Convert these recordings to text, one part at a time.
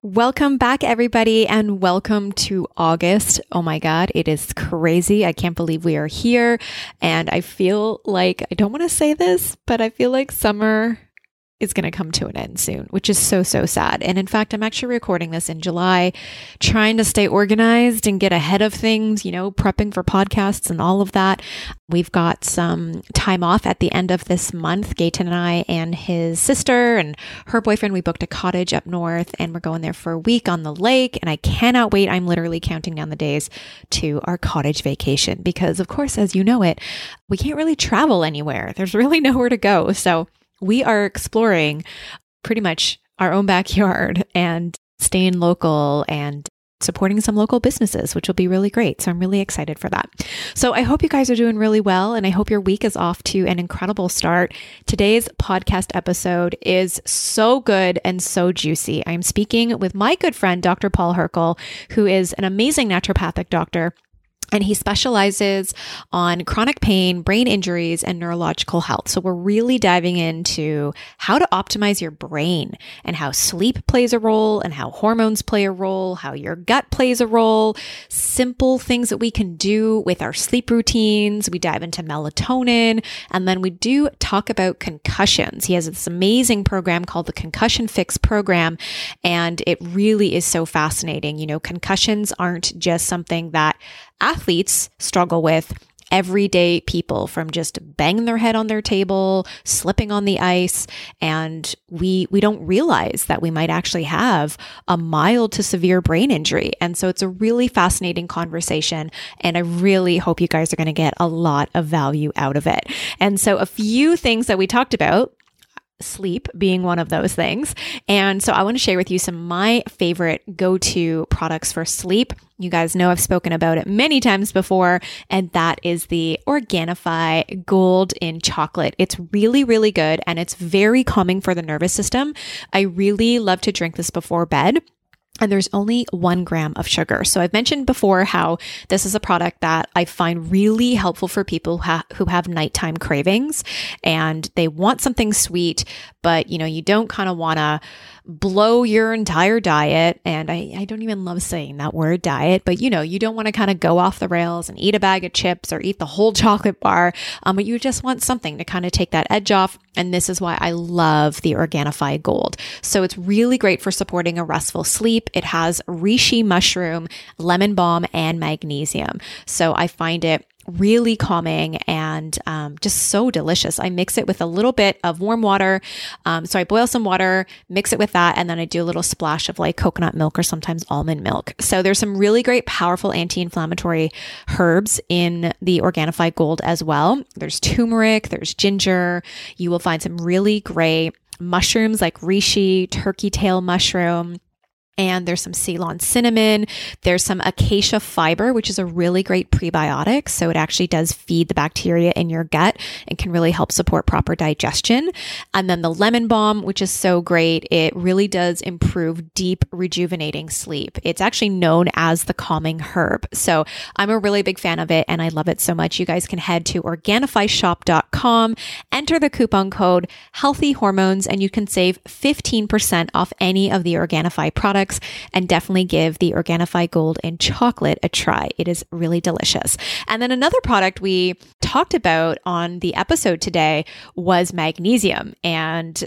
Welcome back, everybody, and welcome to August. Oh my God, it is crazy. I can't believe we are here. And I feel like I don't want to say this, but I feel like summer is going to come to an end soon, which is so, so sad. And in fact, I'm actually recording this in July, trying to stay organized and get ahead of things, you know, prepping for podcasts and all of that. We've got some time off at the end of this month. Gayton and I and his sister and her boyfriend, we booked a cottage up north and we're going there for a week on the lake. And I cannot wait. I'm literally counting down the days to our cottage vacation because, of course, as you know it, we can't really travel anywhere. There's really nowhere to go. So, we are exploring pretty much our own backyard and staying local and supporting some local businesses, which will be really great. So I'm really excited for that. So I hope you guys are doing really well and I hope your week is off to an incredible start. Today's podcast episode is so good and so juicy. I'm speaking with my good friend, Dr. Paul Hrkal, who is an amazing naturopathic doctor and he specializes on chronic pain, brain injuries, and neurological health. So we're really diving into how to optimize your brain and how sleep plays a role and how hormones play a role, how your gut plays a role, simple things that we can do with our sleep routines. We dive into melatonin and then we do talk about concussions. He has this amazing program called the Concussion Fix program and it really is so fascinating. You know, concussions aren't just something that athletes struggle with everyday people from just banging their head on their table, slipping on the ice, and we we don't realize that we might actually have a mild to severe brain injury. And so it's a really fascinating conversation and I really hope you guys are going to get a lot of value out of it. And so a few things that we talked about sleep being one of those things. And so I want to share with you some my favorite go to products for sleep. You guys know I've spoken about it many times before, and that is the Organifi Gold in chocolate. It's really, really good and it's very calming for the nervous system. I really love to drink this before bed and there's only one gram of sugar. So I've mentioned before how this is a product that I find really helpful for people who, ha- who have nighttime cravings and they want something sweet, but you know, you don't kind of want to blow your entire diet. And I, I don't even love saying that word diet, but you know, you don't want to kind of go off the rails and eat a bag of chips or eat the whole chocolate bar. Um, but you just want something to kind of take that edge off. And this is why I love the Organifi Gold. So it's really great for supporting a restful sleep. It has reishi mushroom, lemon balm, and magnesium. So I find it really calming and um, just so delicious. I mix it with a little bit of warm water. Um, so I boil some water, mix it with that, and then I do a little splash of like coconut milk or sometimes almond milk. So there's some really great, powerful anti-inflammatory herbs in the Organifi Gold as well. There's turmeric, there's ginger. You will find some really great mushrooms like reishi, turkey tail mushroom and there's some Ceylon cinnamon. There's some acacia fiber, which is a really great prebiotic. So it actually does feed the bacteria in your gut and can really help support proper digestion. And then the lemon balm, which is so great. It really does improve deep rejuvenating sleep. It's actually known as the calming herb. So I'm a really big fan of it and I love it so much. You guys can head to organifishop.com, enter the coupon code healthy hormones, and you can save 15% off any of the Organifi products products and definitely give the Organifi Gold and chocolate a try. It is really delicious. And then another product we talked about on the episode today was magnesium. And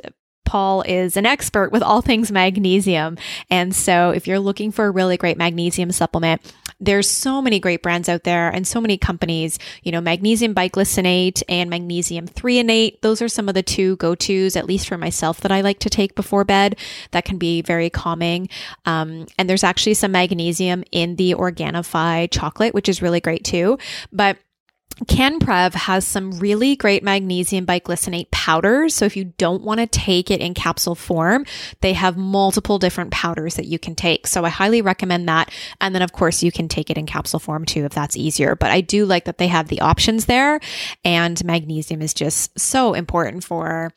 Paul is an expert with all things magnesium. And so if you're looking for a really great magnesium supplement, there's so many great brands out there and so many companies, you know, magnesium biglycinate and magnesium threonate. Those are some of the two go-tos, at least for myself, that I like to take before bed. That can be very calming. Um, and there's actually some magnesium in the Organifi chocolate, which is really great too. But CanPrev has some really great magnesium biglycinate powders. So if you don't want to take it in capsule form, they have multiple different powders that you can take. So I highly recommend that. And then of course you can take it in capsule form too if that's easier. But I do like that they have the options there and magnesium is just so important for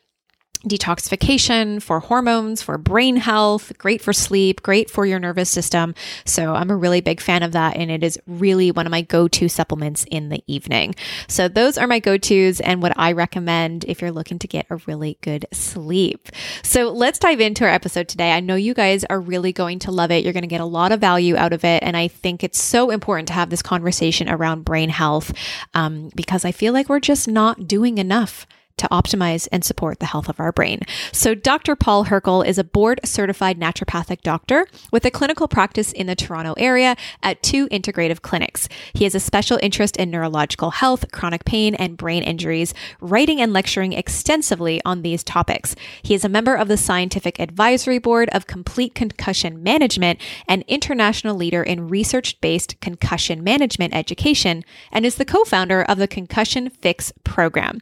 detoxification, for hormones, for brain health, great for sleep, great for your nervous system. So I'm a really big fan of that. And it is really one of my go to supplements in the evening. So those are my go tos and what I recommend if you're looking to get a really good sleep. So let's dive into our episode today. I know you guys are really going to love it. You're going to get a lot of value out of it. And I think it's so important to have this conversation around brain health um, because I feel like we're just not doing enough to optimize and support the health of our brain. So, Dr. Paul Hrkal is a board certified naturopathic doctor with a clinical practice in the Toronto area at two integrative clinics. He has a special interest in neurological health, chronic pain, and brain injuries, writing and lecturing extensively on these topics. He is a member of the Scientific Advisory Board of Complete Concussion Management and international leader in research based concussion management education, and is the co founder of the Concussion Fix program.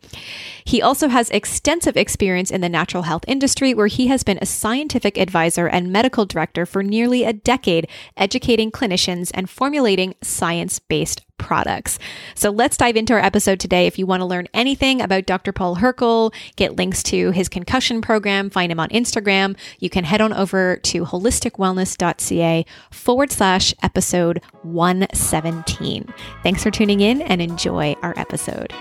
He also has extensive experience in the natural health industry, where he has been a scientific advisor and medical director for nearly a decade, educating clinicians and formulating science based products. So let's dive into our episode today. If you want to learn anything about Dr. Paul Hrkal, get links to his concussion program, find him on Instagram, you can head on over to holisticwellness.ca forward slash episode 117. Thanks for tuning in and enjoy our episode.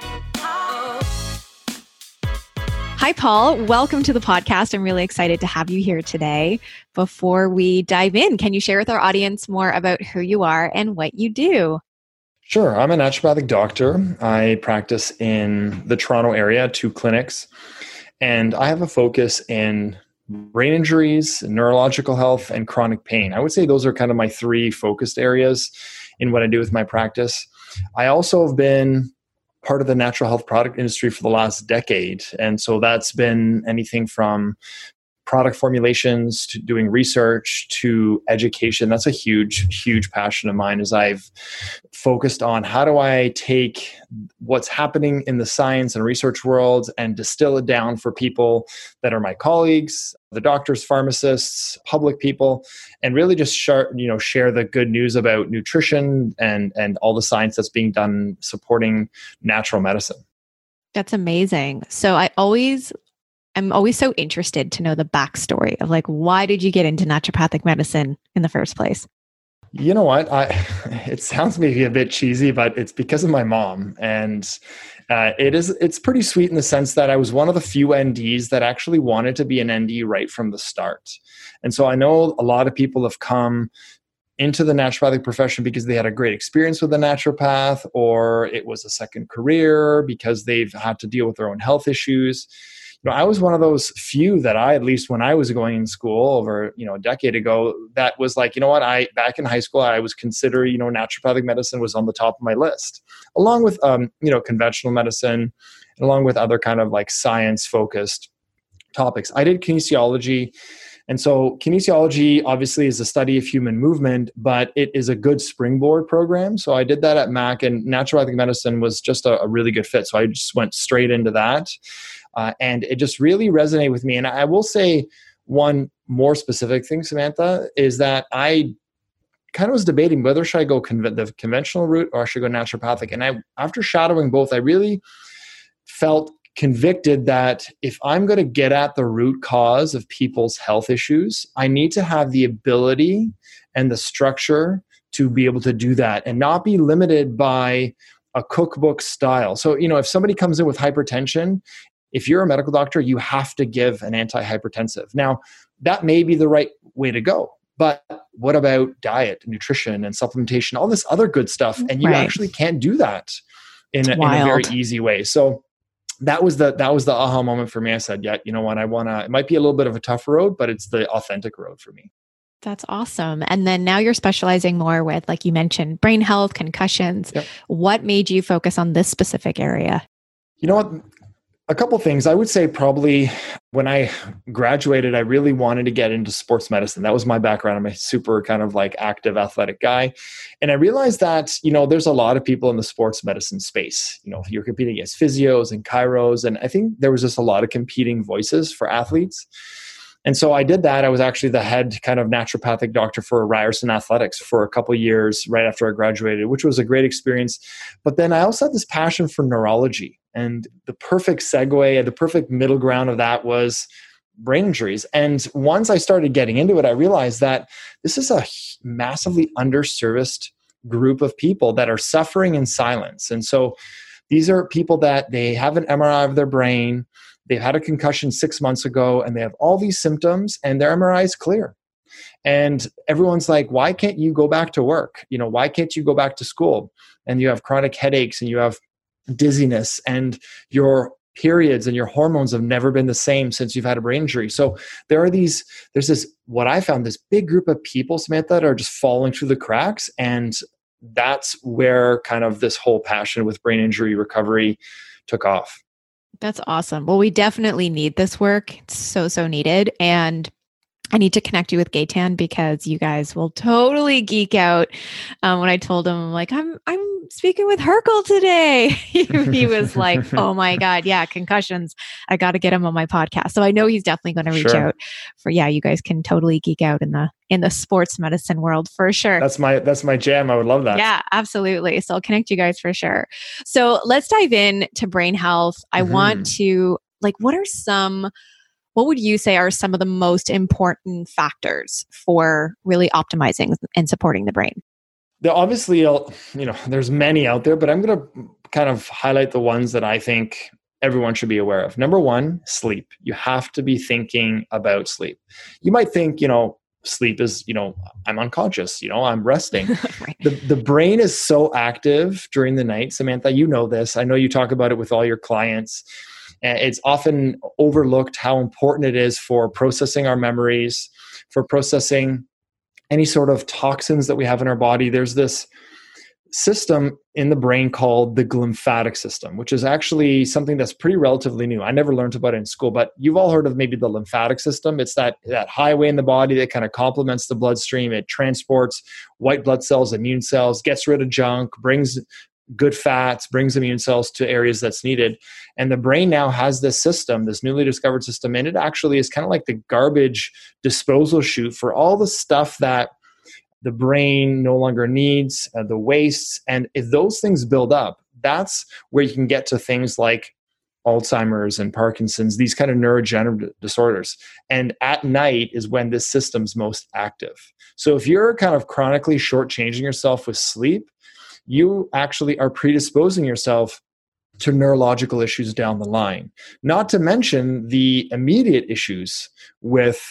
Hi, Paul. Welcome to the podcast. I'm really excited to have you here today. Before we dive in, can you share with our audience more about who you are and what you do? Sure. I'm a naturopathic doctor. I practice in the Toronto area, two clinics, and I have a focus in brain injuries, neurological health, and chronic pain. I would say those are kind of my three focused areas in what I do with my practice. I also have been part of the natural health product industry for the last decade. And so that's been anything from product formulations to doing research to education that's a huge huge passion of mine as i've focused on how do i take what's happening in the science and research world and distill it down for people that are my colleagues the doctors pharmacists public people and really just share you know share the good news about nutrition and and all the science that's being done supporting natural medicine that's amazing. So I always I'm always so interested to know the backstory of like why did you get into naturopathic medicine in the first place? You know what? I it sounds maybe a bit cheesy, but it's because of my mom, and uh, it is it's pretty sweet in the sense that I was one of the few NDs that actually wanted to be an ND right from the start, and so I know a lot of people have come into the naturopathic profession because they had a great experience with a naturopath, or it was a second career because they've had to deal with their own health issues know, I was one of those few that I, at least when I was going in school over, you know, a decade ago, that was like, you know what, I, back in high school, I was considered, you know, naturopathic medicine was on the top of my list, along with, um, you know, conventional medicine, along with other kind of like science focused topics. I did kinesiology. And so, kinesiology obviously is a study of human movement, but it is a good springboard program. So, I did that at Mac, and naturopathic medicine was just a, a really good fit. So, I just went straight into that. Uh, and it just really resonated with me. And I will say one more specific thing, Samantha, is that I kind of was debating whether should I go con- the conventional route or I should go naturopathic. And I, after shadowing both, I really felt convicted that if I'm going to get at the root cause of people's health issues, I need to have the ability and the structure to be able to do that and not be limited by a cookbook style. So, you know, if somebody comes in with hypertension if you're a medical doctor, you have to give an antihypertensive. Now, that may be the right way to go. But what about diet, nutrition, and supplementation, all this other good stuff? And you right. actually can't do that in a, in a, very easy way. So that was the that was the aha moment for me. I said, yeah, you know what? I want to. It might be a little bit of a tough road, but it's the authentic road for me. That's awesome. And then now you're specializing more with, like you mentioned, brain health, concussions. Yep. What made you focus on this specific area? You know what? A couple things. I would say probably when I graduated, I really wanted to get into sports medicine. That was my background. I'm a super kind of like active athletic guy. And I realized that, you know, there's a lot of people in the sports medicine space. You know, you're competing against physios and chiros. And I think there was just a lot of competing voices for athletes. And so I did that. I was actually the head kind of naturopathic doctor for Ryerson Athletics for a couple years right after I graduated, which was a great experience. But then I also had this passion for neurology. And the perfect segue, the perfect middle ground of that was brain injuries. And once I started getting into it, I realized that this is a massively underserviced group of people that are suffering in silence. And so these are people that they have an MRI of their brain, they've had a concussion six months ago, and they have all these symptoms, and their MRI is clear. And everyone's like, why can't you go back to work? You know, why can't you go back to school? And you have chronic headaches and you have dizziness and your periods and your hormones have never been the same since you've had a brain injury. So there are these, there's this, what I found, this big group of people, Samantha, that are just falling through the cracks. And that's where kind of this whole passion with brain injury recovery took off. That's awesome. Well, we definitely need this work. It's so, so needed. And I need to connect you with Gaytan because you guys will totally geek out. Um, when I told him, like, I'm I'm speaking with Hrkal today, he, was like, "Oh my god, yeah, concussions! I got to get him on my podcast." So I know he's definitely going to reach sure. out. For yeah, you guys can totally geek out in the in the sports medicine world for sure. That's my that's my jam. I would love that. Yeah, absolutely. So I'll connect you guys for sure. So let's dive in to brain health. I mm-hmm. want to like, what are some what would you say are some of the most important factors for really optimizing and supporting the brain? There obviously, uh, you know, there's many out there, but I'm going to kind of highlight the ones that I think everyone should be aware of. Number one, sleep. You have to be thinking about sleep. You might think, you know, sleep is, you know, I'm unconscious, you know, I'm resting. right. The the brain is so active during the night, Samantha, you know this. I know you talk about it with all your clients Uh, it's often overlooked how important it is for processing our memories, for processing any sort of toxins that we have in our body. There's this system in the brain called the glymphatic system, which is actually something that's pretty relatively new. I never learned about it in school, but you've all heard of maybe the lymphatic system. It's that, that highway in the body that kind of complements the bloodstream. It transports white blood cells, immune cells, gets rid of junk, brings good fats, brings immune cells to areas that's needed. And the brain now has this system, this newly discovered system, and it actually is kind of like the garbage disposal chute for all the stuff that the brain no longer needs, uh, the wastes. And if those things build up, that's where you can get to things like Alzheimer's and Parkinson's, these kind of neurodegenerative disorders. And at night is when this system's most active. So if you're kind of chronically shortchanging yourself with sleep, you actually are predisposing yourself to neurological issues down the line. Not to mention the immediate issues with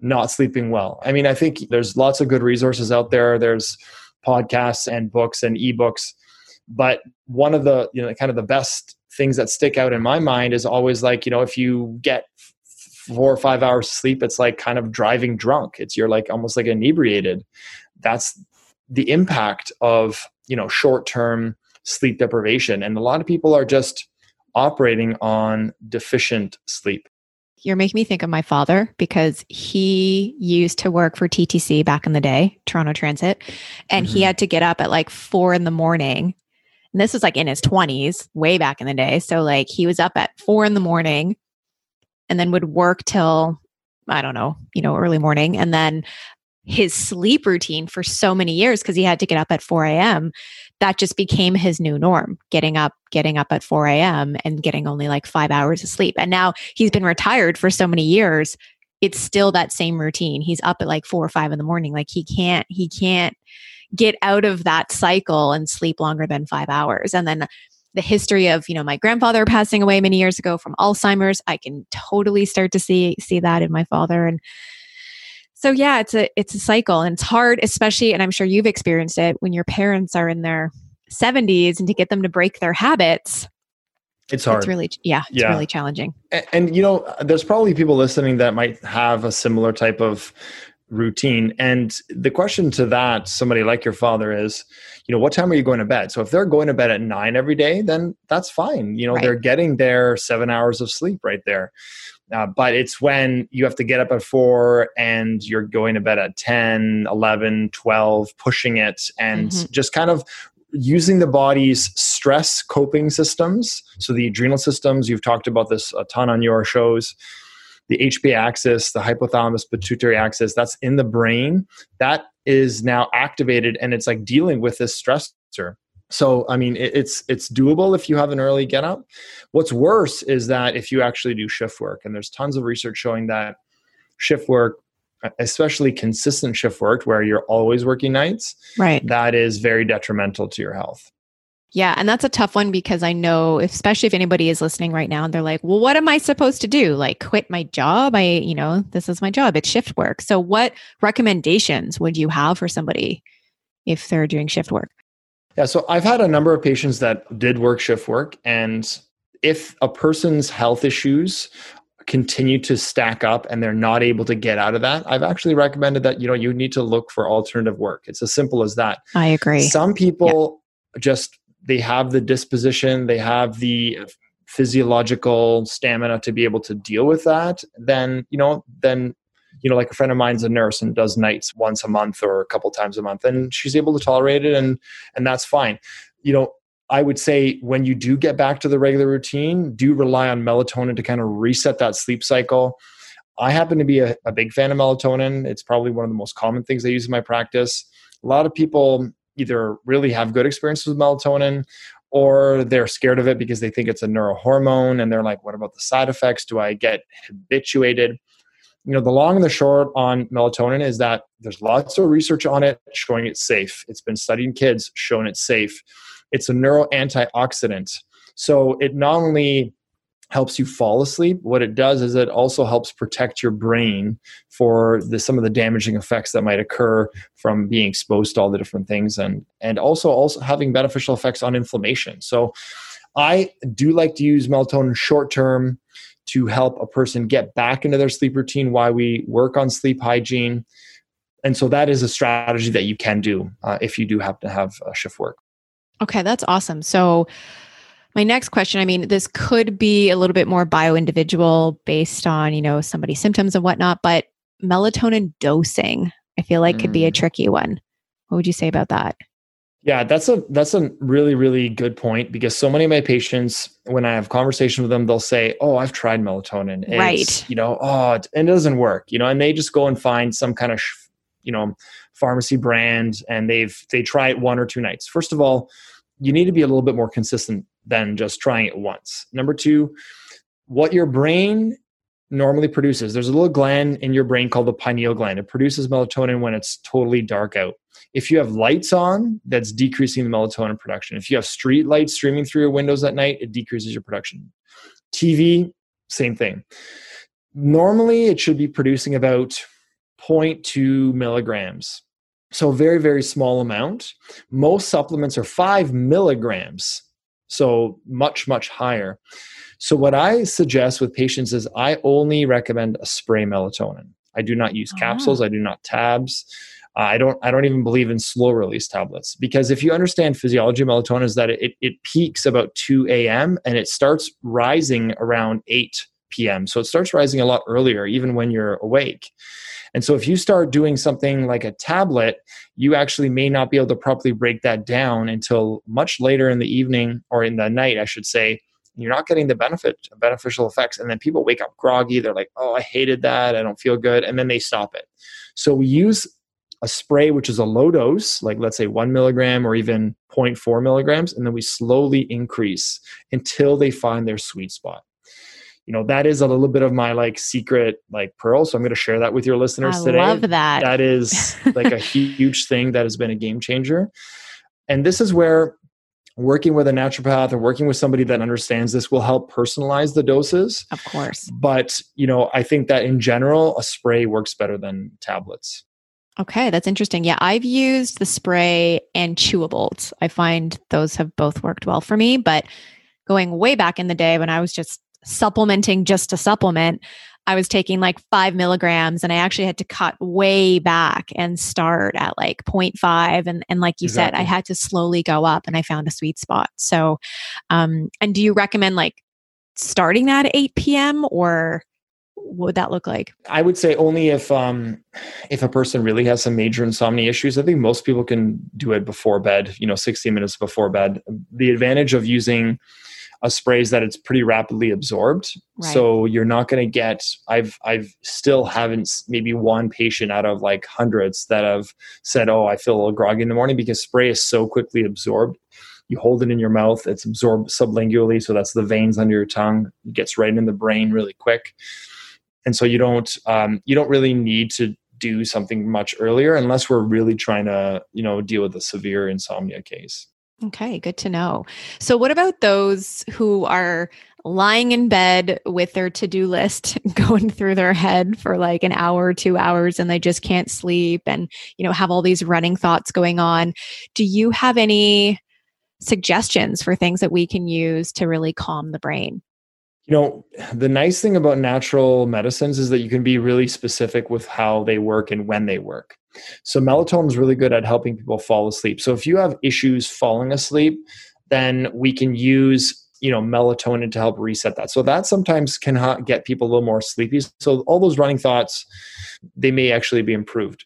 not sleeping well. I mean, I think there's lots of good resources out there. There's podcasts and books and ebooks. But one of the, you know, kind of the best things that stick out in my mind is always like, you know, if you get four or five hours sleep, it's like kind of driving drunk. It's you're like almost like inebriated. That's the impact of you know short term sleep deprivation and a lot of people are just operating on deficient sleep you're making me think of my father because he used to work for TTC back in the day, Toronto Transit, and mm-hmm. he had to get up at like four in the morning. And this was like in his 20s, way back in the day. So, like, he was up at four in the morning and then would work till, I don't know, you know, early morning. And then his sleep routine for so many years because he had to get up at 4 a.m. That just became his new norm, getting up, getting up at 4 a.m. and getting only like five hours of sleep. And now he's been retired for so many years. It's still that same routine. He's up at like four or five in the morning. Like he can't, he can't get out of that cycle and sleep longer than five hours. And then the history of you know my grandfather passing away many years ago from alzheimer's i can totally start to see see that in my father and so yeah it's a it's a cycle and it's hard especially and i'm sure you've experienced it when your parents are in their 70s and to get them to break their habits it's hard it's really yeah it's yeah. really challenging and, and, you know there's probably people listening that might have a similar type of routine. And the question to that, somebody like your father, is, you know, what time are you going to bed? So if they're going to bed at nine every day, then that's fine. You know, right. they're getting their seven hours of sleep right there. Uh, but it's when you have to get up at four and you're going to bed at 10, 11, 12, pushing it and mm-hmm. just kind of using the body's stress coping systems. So the adrenal systems, you've talked about this a ton on your shows. The HPA axis, the hypothalamus pituitary axis, that's in the brain. That is now activated and it's like dealing with this stressor. So I mean, it's it's doable if you have an early get up. What's worse is that if you actually do shift work, and there's tons of research showing that shift work, especially consistent shift work where you're always working nights, right, that is very detrimental to your health. Yeah, and that's a tough one because I know, especially if anybody is listening right now and they're like, "Well, what am I supposed to do? Like quit my job? I, you know, this is my job. It's shift work." So, what recommendations would you have for somebody if they're doing shift work? Yeah, so I've had a number of patients that did work shift work, and if a person's health issues continue to stack up and they're not able to get out of that i've actually recommended that you know you need to look for alternative work. It's as simple as that. I agree. Some people yep. just they have the disposition they have the physiological stamina to be able to deal with that then you know then you know, like a friend of mine's a nurse and does nights once a month or a couple times a month, and she's able to tolerate it, and and that's fine. You know, I would say when you do get back to the regular routine, do rely on melatonin to kind of reset that sleep cycle. I happen to be a, a big fan of melatonin. It's probably one of the most common things I use in my practice. A lot of people either really have good experiences with melatonin or they're scared of it because they think it's a neurohormone and they're like, what about the side effects? Do I get habituated? You know the long and the short on melatonin is that there's lots of research on it showing it's safe. It's been studied in kids showing it's safe. It's a neuro antioxidant. So it not only helps you fall asleep what it does is it also helps protect your brain for the, some of the damaging effects that might occur from being exposed to all the different things and and also also having beneficial effects on inflammation. So i do like to use melatonin short term to help a person get back into their sleep routine while we work on sleep hygiene. And so that is a strategy that you can do uh, if you do have to have a shift work. Okay, that's awesome. So, my next question I mean, this could be a little bit more bio individual based on, you know, somebody's symptoms and whatnot, but melatonin dosing, I feel like could be a mm. tricky one. What would you say about that? Yeah, that's a that's a really really good point because so many of my patients, when I have conversation with them, they'll say, "Oh, I've tried melatonin, it's, right? You know, oh, it, it doesn't work." You know, and they just go and find some kind of, you know, pharmacy brand, and they've they try it one or two nights. First of all, you need to be a little bit more consistent than just trying it once. Number two, what your brain normally produces. There's a little gland in your brain called the pineal gland. It produces melatonin when it's totally dark out. If you have lights on, that's decreasing the melatonin production. If you have street lights streaming through your windows at night, it decreases your production. TV, same thing. Normally, it should be producing about 0.2 milligrams. So, very, very small amount. Most supplements are five milligrams. So, much, much higher. So, what I suggest with patients is I only recommend a spray melatonin. I do not use capsules. Ah. I do not tabs. I don't. I don't even believe in slow release tablets because if you understand physiology of melatonin is that it, it peaks about 2 a.m. and it starts rising around 8 p.m. So it starts rising a lot earlier, even when you're awake. And so if you start doing something like a tablet, you actually may not be able to properly break that down until much later in the evening or in the night, I should say, you're not getting the benefit beneficial effects and then people wake up groggy they're like oh i hated that i don't feel good and then they stop it so we use a spray which is a low dose like let's say one milligram or even 0.4 milligrams and then we slowly increase until they find their sweet spot. You know that is a little bit of my like secret like pearl so i'm going to share that with your listeners today. I today. love that. That is like a huge thing that has been a game changer. And this is where working with a naturopath or working with somebody that understands this will help personalize the doses. Of course. But you know i think that in general a spray works better than tablets okay that's interesting yeah i've used the spray and chewables i find those have both worked well for me but going way back in the day when i was just supplementing just to supplement I was taking like five milligrams and I actually had to cut way back and start at like 0.5. And, and like you exactly. said, I had to slowly go up and I found a sweet spot. So, um, and do you recommend like starting that at 8 p.m. or what would that look like? I would say only if um if a person really has some major insomnia issues. I think most people can do it before bed, you know, 60 minutes before bed. The advantage of using a spray is that it's pretty rapidly absorbed. Right. So you're not going to get I've I've still haven't maybe one patient out of like hundreds that have said, "Oh, I feel a little groggy in the morning" because spray is so quickly absorbed. You hold it in your mouth, it's absorbed sublingually, so that's the veins under your tongue. It gets right in the brain really quick and so you don't um, you don't really need to do something much earlier unless we're really trying to you know deal with a severe insomnia case. Okay good to know. So what about those who are lying in bed with their to-do list going through their head for like an hour or two hours and they just can't sleep and you know have all these running thoughts going on? Do you have any suggestions for things that we can use to really calm the brain you know, the nice thing about natural medicines is that you can be really specific with how they work and when they work. So melatonin is really good at helping people fall asleep. So if you have issues falling asleep, then we can use you know melatonin to help reset that so that sometimes can ha- get people a little more sleepy so all those running thoughts they may actually be improved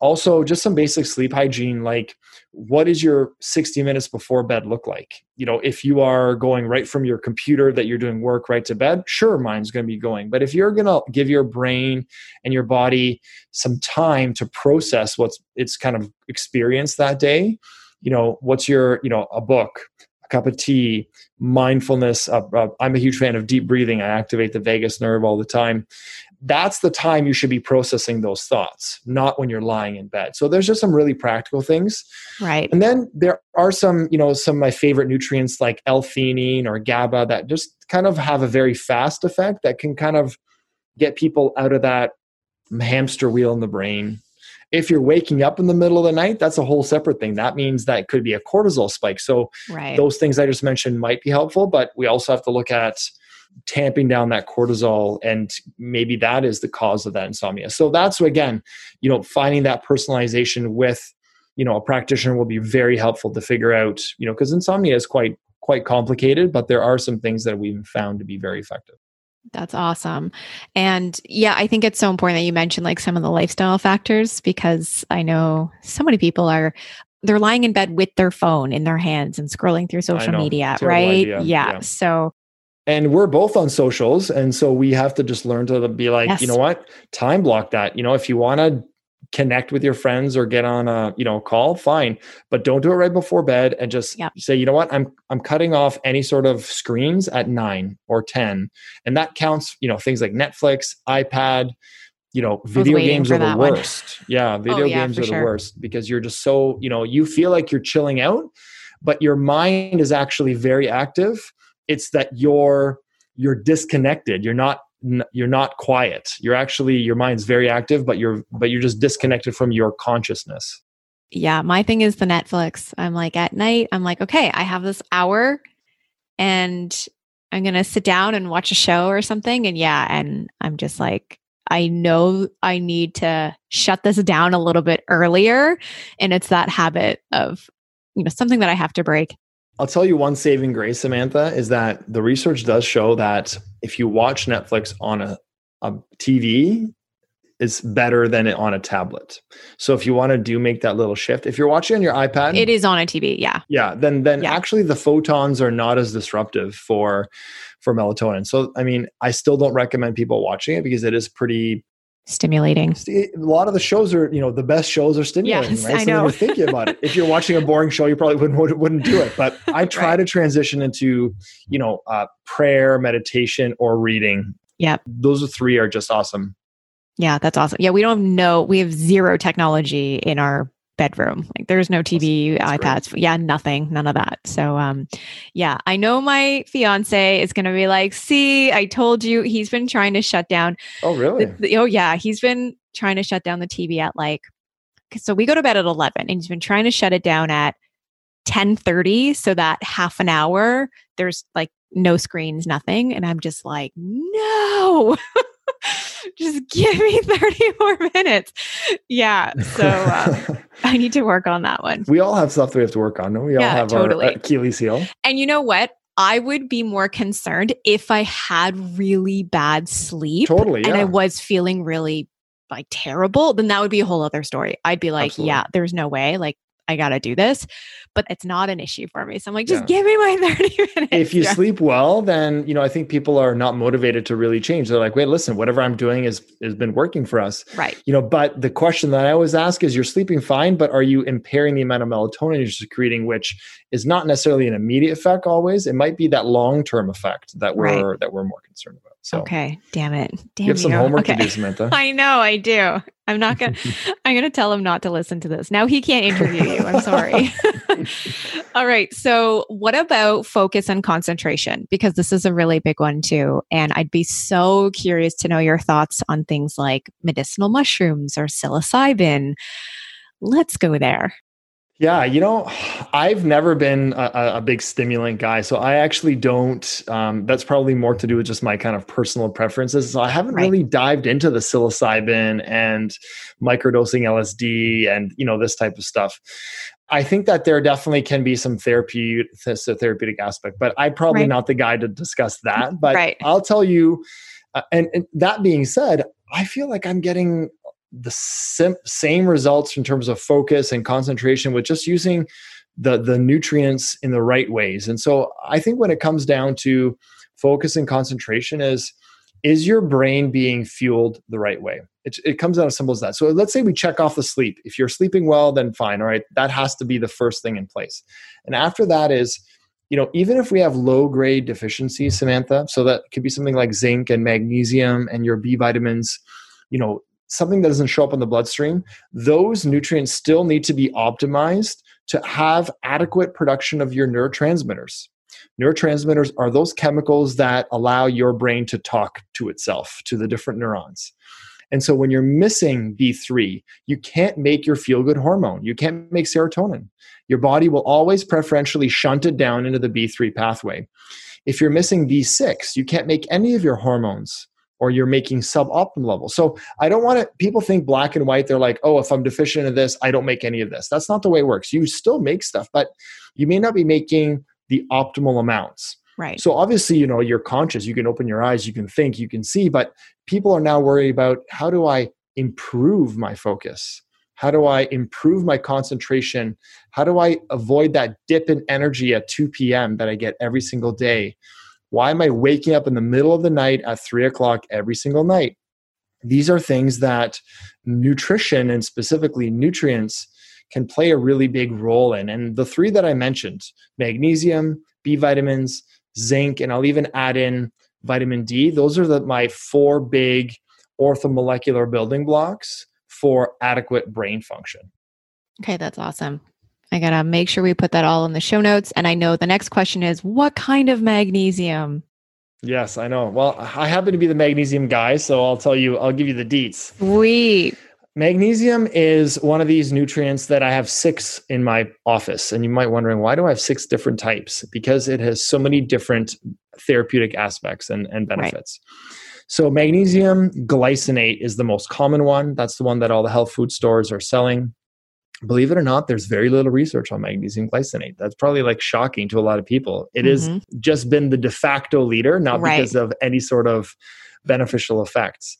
also just some basic sleep hygiene like what does your 60 minutes before bed look like? You know if you are going right from your computer that you're doing work right to bed sure mine's going to be going. But if you're going to give your brain and your body some time to process what's it's kind of experienced that day you know what's your you know a book a cup of tea mindfulness uh, uh, i'm a huge fan of deep breathing. I activate the vagus nerve all the time that's the time you should be processing those thoughts, not when you're lying in bed. So there's just some really practical things. Right. And then there are some, you know, some of my favorite nutrients like L-theanine or GABA that just kind of have a very fast effect that can kind of get people out of that hamster wheel in the brain. If you're waking up in the middle of the night, that's a whole separate thing. That means that could be a cortisol spike. So right. those things I just mentioned might be helpful, but we also have to look at tamping down that cortisol and maybe that is the cause of that insomnia so that's again you know finding that personalization with you know a practitioner will be very helpful to figure out you know because insomnia is quite quite complicated but there are some things that we've found to be very effective that's awesome. And yeah, I think it's so important that you mentioned like some of the lifestyle factors because I know so many people are they're lying in bed with their phone in their hands and scrolling through social media, right? Yeah. yeah. So and we're both on socials and so we have to just learn to be like yes. you know what time block that you know if you want to connect with your friends or get on a you know call fine but don't do it right before bed and just say you know what i'm i'm cutting off any sort of screens at 9 or 10 and that counts you know things like netflix ipad you know video games are the worst one. yeah oh, video oh, yeah, games are sure. the worst because you're just so you know you feel like you're chilling out but your mind is actually very active it's that you're you're disconnected. You're not you're not quiet. You're actually your mind's very active but you're but you're just disconnected from your consciousness. Yeah my thing is the netflix. I'm like at night i'm like okay i have this hour and i'm gonna sit down and watch a show or something and yeah and i'm just like i know i need to shut this down a little bit earlier and it's that habit of you know something that i have to break I'll tell you one saving grace, Samantha, is that the research does show that if you watch Netflix on a, a TV, it's better than it on a tablet. So if you want to do make that little shift, if you're watching on your iPad, it is on a TV, yeah. Yeah, then then yeah. actually the photons are not as disruptive for for melatonin. So I mean, I still don't recommend people watching it because it is pretty stimulating. A lot of the shows are, you know, the best shows are stimulating, yes, right? I so know. you're thinking about it. If you're watching a boring show, you probably wouldn't wouldn't do it. But I try right. to transition into, you know, uh, prayer, meditation, or reading. Yeah, those three are just awesome. Yeah, that's awesome. Yeah, we don't know. We have zero technology in our bedroom. Like there's no TV, that's, iPads. Great. Yeah, nothing, none of that. So um yeah, I know my fiance is going to be like, "See, I told you he's been trying to shut down." Oh, really? The, the, oh yeah, he's been trying to shut down the TV at like so we go to bed at 11 and he's been trying to shut it down at 10:30 so that half an hour there's like no screens, nothing and I'm just like, "No." give me 30 more minutes. Yeah. So um, I need to work on that one. We all have stuff that we have to work on. We all have totally. our Achilles heel. And you know what? I would be more concerned if I had really bad sleep Totally. and I was feeling really like terrible, then that would be a whole other story. I'd be like, Absolutely. yeah, there's no way. Like, I got to do this. But it's not an issue for me. So I'm like, just Yeah. give me my 30 minutes. if you Yeah. sleep well, then you know I think people are not motivated to really change. They're like, wait, listen, whatever I'm doing is has been working for us. right. You know, but the question that I always ask is, you're sleeping fine, but are you impairing the amount of melatonin you're secreting, which is not necessarily an immediate effect always. It might be that long term effect that we're that we're more concerned about. So Okay. Damn it. Damn you have some homework okay. to do, Samantha. I know I do. I'm not gonna I'm gonna tell him not to listen to this. Now he can't interview you. I'm sorry. All right. So what about focus and concentration? Because this is a really big one too. And I'd be so curious to know your thoughts on things like medicinal mushrooms or psilocybin. Let's go there. Yeah, you know, I've never been a, a- big stimulant guy, so I actually don't. Um, that's probably more to do with just my kind of personal preferences. So I haven't Right. really dived into the psilocybin and microdosing LSD and you know this type of stuff. I think that there definitely can be some therapeutic, therapeutic aspect, but I'm probably Right. not the guy to discuss that. But Right. I'll tell you. Uh, and, and that being said, I feel like I'm getting the sim- same results in terms of focus and concentration with just using the the nutrients in the right ways. And so I think when it comes down to focus and concentration is is your brain being fueled the right way? It, it comes out as simple as that. So let's say we check off the sleep. If you're sleeping well, then fine. All right. That has to be the first thing in place. And after that is, you know, even if we have low grade deficiencies, Samantha, so that could be something like zinc and magnesium and your B vitamins, you know, something that doesn't show up in the bloodstream, those nutrients still need to be optimized to have adequate production of your neurotransmitters. Neurotransmitters are those chemicals that allow your brain to talk to itself, to the different neurons. And so when you're missing B3, you can't make your feel good hormone. You can't make serotonin. Your body will always preferentially shunt it down into the B3 pathway. If you're missing B6, you can't make any of your hormones or you're making suboptimal levels. So I don't want to, people think black and white. They're like, oh, if I'm deficient in this, I don't make any of this. That's not the way it works. You still make stuff, but you may not be making the optimal amounts. Right. So obviously, you know, you're conscious, you can open your eyes, you can think, you can see, but people are now worried about how do I improve my focus? How do I improve my concentration? How do I avoid that dip in energy at 2 p.m. that I get every single day? Why am I waking up in the middle of the night at three o'clock every single night? These are things that nutrition and specifically nutrients can play a really big role in. And the three that I mentioned magnesium, B vitamins, zinc, and I'll even add in vitamin D. Those are the, my four big orthomolecular building blocks for adequate brain function. Okay, that's awesome. I gotta make sure we put that all in the show notes. And I know the next question is what kind of magnesium? Yes, I know. Well, I happen to be the magnesium guy, so I'll tell you, I'll give you the deets. Sweet. Magnesium is one of these nutrients that I have six in my office. And you might wondering, why do I have six different types? Because it has so many different therapeutic aspects and, and benefits. So magnesium glycinate is the most common one. That's the one that all the health food stores are selling. Believe it or not, there's very little research on magnesium glycinate. That's probably like shocking to a lot of people. It has Mhm. just been the de facto leader, not Right. because of any sort of beneficial effects.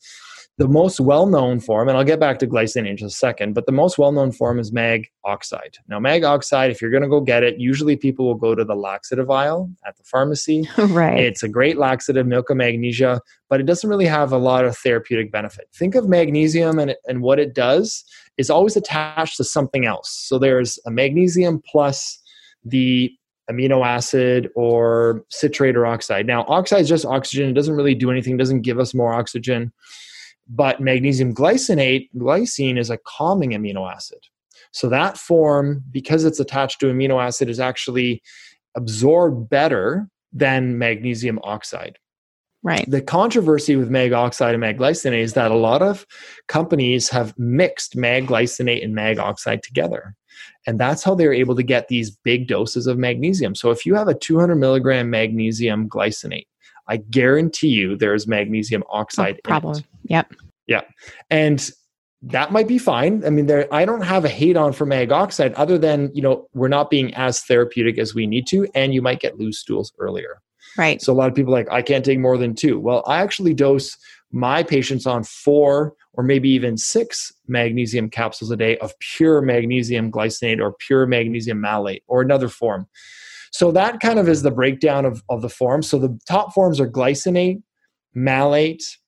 The most well known form, and I'll get back to glycine in just a second, but the most well known form is mag oxide. Now, mag oxide, if you're going to go get it, usually people will go to the laxative aisle at the pharmacy. right. It's a great laxative, milk of magnesia, but it doesn't really have a lot of therapeutic benefit. Think of magnesium and, and what it does is always attached to something else. So there's a magnesium plus the amino acid or citrate or oxide. Now, oxide is just oxygen. It doesn't really do anything, doesn't give us more oxygen. But magnesium glycinate, glycine is a calming amino acid. So that form, because it's attached to amino acid, is actually absorbed better than magnesium oxide. right. The controversy with mag oxide and mag glycinate is that a lot of companies have mixed mag glycinate and mag oxide together. And that's how they're able to get these big doses of magnesium. So if you have a 200 milligram magnesium glycinate, I guarantee you there's magnesium oh, oxide in problem. Yep. Yeah. And that might be fine. I mean, there I don't have a hate on for mag oxide other than, you know, we're not being as therapeutic as we need to, and you might get loose stools earlier. Right. So a lot of people like, I can't take more than two. Well, I actually dose my patients on four or maybe even six magnesium capsules a day of pure magnesium glycinate or pure magnesium malate or another form. So that kind of is the breakdown of, of the forms. So the top forms are glycinate, malate.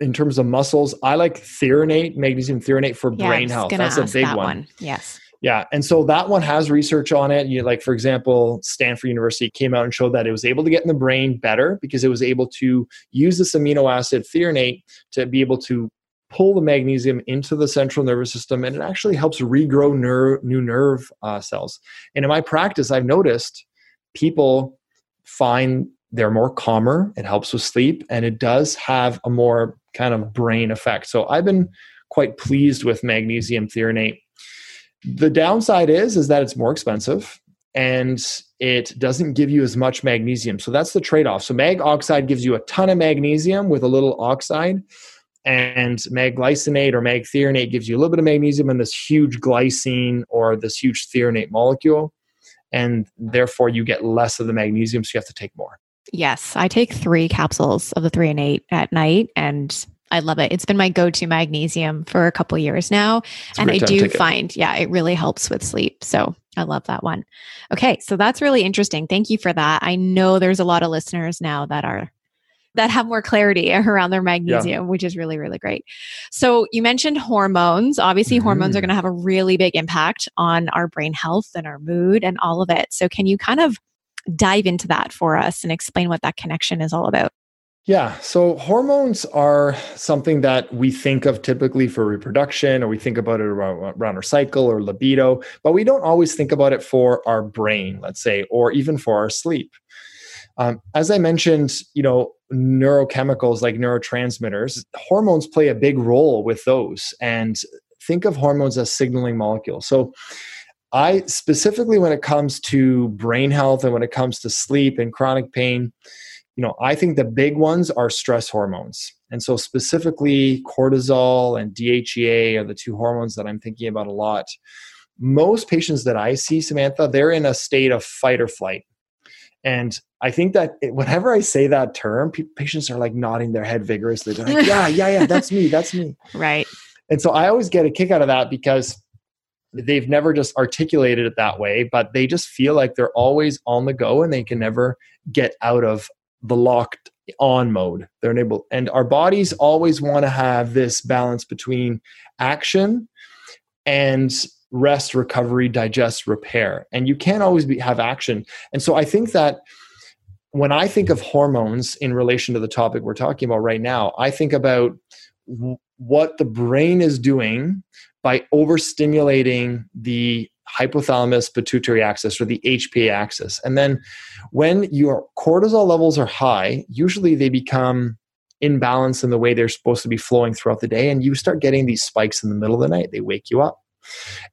In terms of muscles, I like threonate, magnesium threonate for Yeah, brain health. That's a big that one. Yes. Yeah, and so that one has research on it. You like, for example, Stanford University came out and showed that it was able to get in the brain better because it was able to use this amino acid threonate to be able to pull the magnesium into the central nervous system, and it actually helps regrow new nerve uh, cells. And in my practice, I've noticed people find they're more calmer. It helps with sleep, and it does have a more kind of brain effect. So I've been quite pleased with magnesium threonate the downside is is that it's more expensive and it doesn't give you as much magnesium so that's the trade-off so mag oxide gives you a ton of magnesium with a little oxide and mag glycinate or mag threonate gives you a little bit of magnesium and this huge glycine or this huge threonate molecule and therefore you get less of the magnesium so you have to take more Yes. I take three capsules of the threonate at night and I love it. It's been my go to magnesium for a couple years now. It's and I great time to do find, yeah, it really helps with sleep. So I love that one. Okay. So that's really interesting. Thank you for that. I know there's a lot of listeners now that are that have more clarity around their magnesium, which is really, really great. So you mentioned hormones. Obviously, hormones are Mhm. going to have a really big impact on our brain health and our mood and all of it. So can you kind of dive into that for us and explain what that connection is all about? Yeah. So hormones are something that we think of typically for reproduction, or we think about it around, around our cycle or libido, but we don't always think about it for our brain, let's say, or even for our sleep. Um, as I mentioned, you know, neurochemicals like neurotransmitters, hormones play a big role with those. And think of hormones as signaling molecules. So I specifically, when it comes to brain health and when it comes to sleep and chronic pain, you know, I think the big ones are stress hormones. And so, specifically, cortisol and DHEA are the two hormones that I'm thinking about a lot. Most patients that I see, Samantha, they're in a state of fight or flight. And I think that it- whenever I say that term, pe- patients are like nodding their head vigorously. They're like, yeah, yeah, yeah, that's me, that's me. Right. And so I always get a kick out of that because they've never just articulated it that way, but they just feel like they're always on the go and they can never get out of the locked on mode. They're unable, and our bodies always want to have this balance between action and rest, recovery, digest, repair. And you can't always be, have action. And so I think that when I think of hormones in relation to the topic we're talking about right now, I think about what the brain is doing by overstimulating the hypothalamus pituitary axis or the HPA axis. And then when your cortisol levels are high, usually they become imbalanced in the way they're supposed to be flowing throughout the day. And you start getting these spikes in the middle of the night. They wake you up.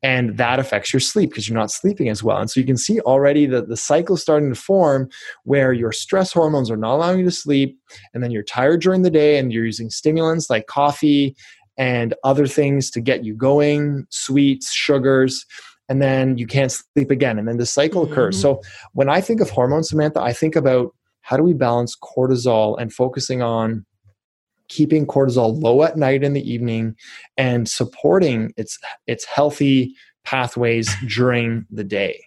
And that affects your sleep because you're not sleeping as well. And so you can see already that the cycle is starting to form where your stress hormones are not allowing you to sleep. And then you're tired during the day and you're using stimulants like coffee and other things to get you going, sweets, sugars, and then you can't sleep again. And then the cycle occurs. Mhm. So when I think of hormones, Samantha, I think about how do we balance cortisol and focusing on keeping cortisol low at night in the evening and supporting its its healthy pathways during the day.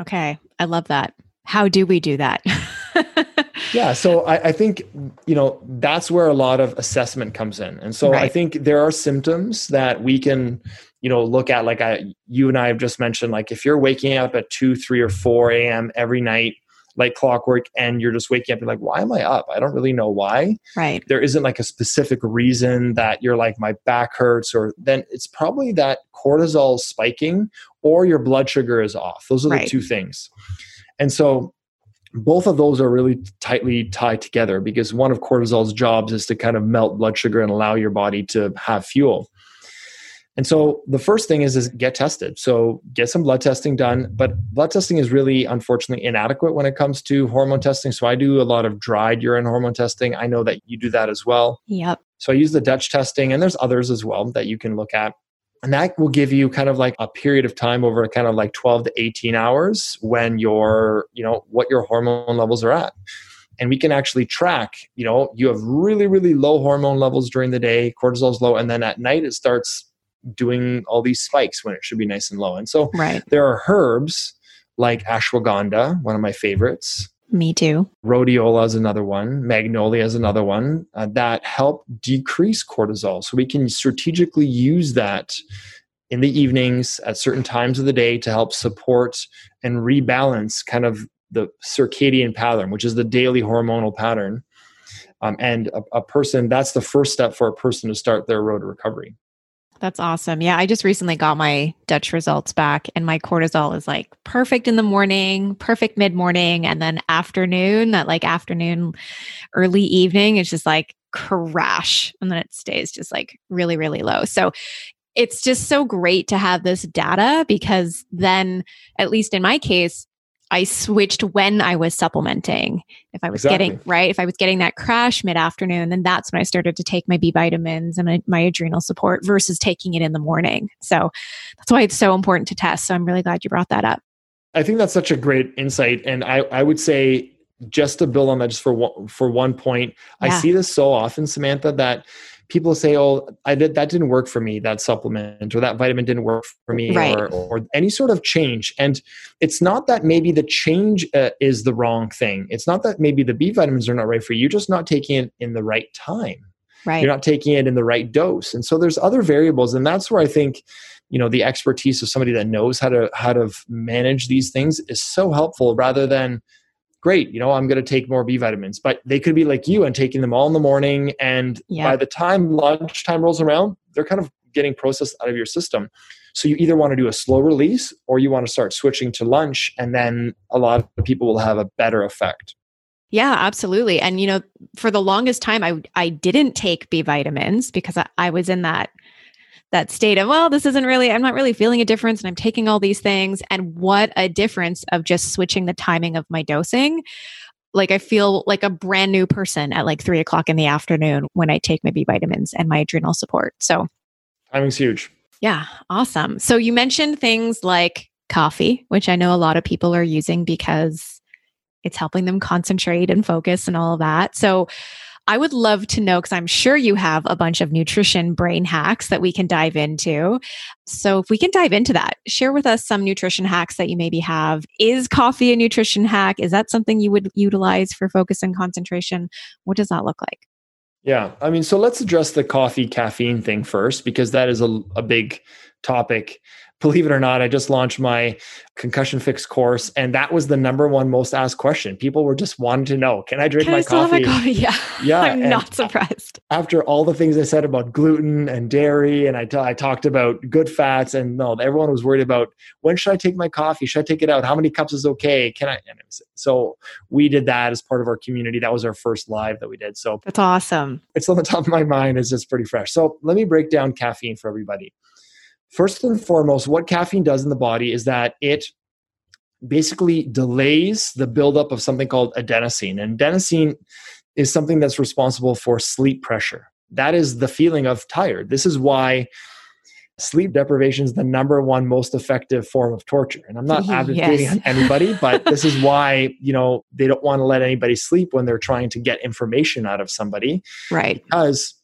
Okay. I love that. How do we do that? Yeah, so I, I think you know that's where a lot of assessment comes in, and so I think there are symptoms that we can you know look at. Like I, you and I have just mentioned, like if you're waking up at two, three, or four a.m. every night, like clockwork, and you're just waking up, you're like, why am I up? I don't really know why. right. There isn't like a specific reason that you're like my back hurts, or then it's probably that cortisol spiking or your blood sugar is off. Those are the Right. two things, and so both of those are really tightly tied together because one of cortisol's jobs is to kind of melt blood sugar and allow your body to have fuel. And so the first thing is is get tested. So get some blood testing done, but blood testing is really unfortunately inadequate when it comes to hormone testing. So I do a lot of dried urine hormone testing. I know that you do that as well. Yep. So I use the Dutch testing and there's others as well that you can look at. And that will give you kind of like a period of time over kind of like 12 to 18 hours when your, you know, what your hormone levels are at and we can actually track you know you have really really low hormone levels during the day cortisol is low and then at night it starts doing all these spikes when it should be nice and low. And so right. there are herbs like ashwagandha, one of my favorites. Me too. Rhodiola is another one. Magnolia is another one uh, that help decrease cortisol. So we can strategically use that in the evenings at certain times of the day to help support and rebalance kind of the circadian pattern, which is the daily hormonal pattern. Um, and a, a person, that's the first step for a person to start their road to recovery. That's awesome. Yeah, I just recently got my Dutch results back, and my cortisol is like perfect in the morning, perfect mid morning, and then afternoon, that like afternoon, early evening, it's just like crash. And then it stays just like really, really low. So it's just so great to have this data because then, at least in my case, I switched when I was supplementing. If I was exactly. getting right, if I was getting that crash mid afternoon, then that's when I started to take my B vitamins and my, my, adrenal support versus taking it in the morning. So that's why it's so important to test. So I'm really glad you brought that up. I think that's such a great insight, and I I would say just to build on that, just for one, for one point, yeah. I see this so often, Samantha, that people say, "Oh, I did that didn't work for me. That supplement or that vitamin didn't work for me, right. or, or any sort of change." And it's not that maybe the change uh, is the wrong thing. It's not that maybe the B vitamins are not right for you. You're just not taking it in the right time. Right. You're not taking it in the right dose. And so there's other variables, and that's where I think you know the expertise of somebody that knows how to how to manage these things is so helpful rather than great, you know, I'm going to take more B vitamins. But they could be like you and taking them all in the morning. And yeah. by the time lunchtime rolls around, they're kind of getting processed out of your system. So you either want to do a slow release or you want to start switching to lunch. And then a lot of people will have a better effect. Yeah, absolutely. And you know, for the longest time I I didn't take B vitamins because I, I was in that that state of, well, this isn't really, I'm not really feeling a difference and I'm taking all these things. And what a difference of just switching the timing of my dosing. Like I feel like a brand new person at like three o'clock in the afternoon when I take my B vitamins and my adrenal support. So timing's huge. Yeah, awesome. So you mentioned things like coffee, which I know a lot of people are using because it's helping them concentrate and focus and all of that. So I would love to know because I'm sure you have a bunch of nutrition brain hacks that we can dive into. So, if we can dive into that, share with us some nutrition hacks that you maybe have. Is coffee a nutrition hack? Is that something you would utilize for focus and concentration? What does that look like? Yeah, I mean, so let's address the coffee caffeine thing first because that is a, a big topic believe it or not, I just launched my concussion fix course, and that was the number one most asked question. People were just wanting to know, can I drink can my I coffee? coffee? Yeah, yeah. I'm not surprised. After all the things I said about gluten and dairy, and I, t- I talked about good fats, and no, everyone was worried about when should I take my coffee? Should I take it out? How many cups is okay? Can I? so we did that as part of our community. That was our first live that we did. So that's awesome. It's on the top of my mind. It's just pretty fresh. So let me break down caffeine for everybody. First and foremost, what caffeine does in the body is that it basically delays the buildup of something called adenosine. And adenosine is something that's responsible for sleep pressure. That is the feeling of tired. This is why sleep deprivation is the number one most effective form of torture. And I'm not advocating yes. anybody, but this is why, you know, they don't want to let anybody sleep when they're trying to get information out of somebody. Right. Because